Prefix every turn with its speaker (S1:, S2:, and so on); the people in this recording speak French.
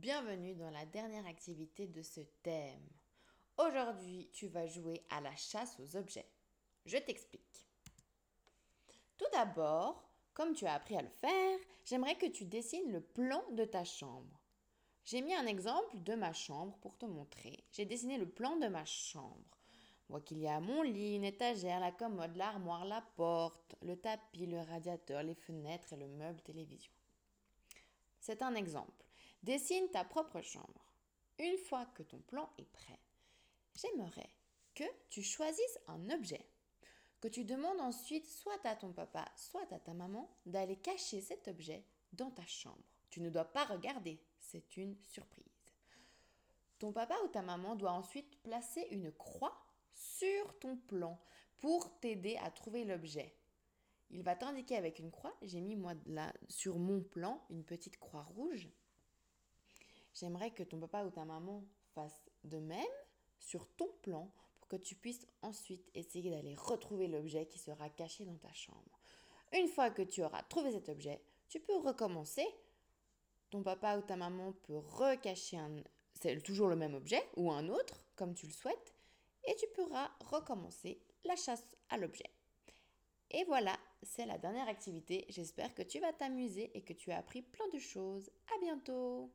S1: Bienvenue dans la dernière activité de ce thème. Aujourd'hui, tu vas jouer à la chasse aux objets. Je t'explique. Tout d'abord, comme tu as appris à le faire, j'aimerais que tu dessines le plan de ta chambre. J'ai mis un exemple de ma chambre pour te montrer. J'ai dessiné le plan de ma chambre. On qu'il y a mon lit, une étagère, la commode, l'armoire, la porte, le tapis, le radiateur, les fenêtres et le meuble télévision. C'est un exemple. Dessine ta propre chambre. Une fois que ton plan est prêt, j'aimerais que tu choisisses un objet, que tu demandes ensuite soit à ton papa, soit à ta maman d'aller cacher cet objet dans ta chambre. Tu ne dois pas regarder, c'est une surprise. Ton papa ou ta maman doit ensuite placer une croix sur ton plan pour t'aider à trouver l'objet. Il va t'indiquer avec une croix. J'ai mis moi sur mon plan une petite croix rouge. J'aimerais que ton papa ou ta maman fasse de même sur ton plan pour que tu puisses ensuite essayer d'aller retrouver l'objet qui sera caché dans ta chambre. Une fois que tu auras trouvé cet objet, tu peux recommencer. Ton papa ou ta maman peut recacher un, c'est toujours le même objet ou un autre, comme tu le souhaites, et tu pourras recommencer la chasse à l'objet. Et voilà, c'est la dernière activité. J'espère que tu vas t'amuser et que tu as appris plein de choses. À bientôt!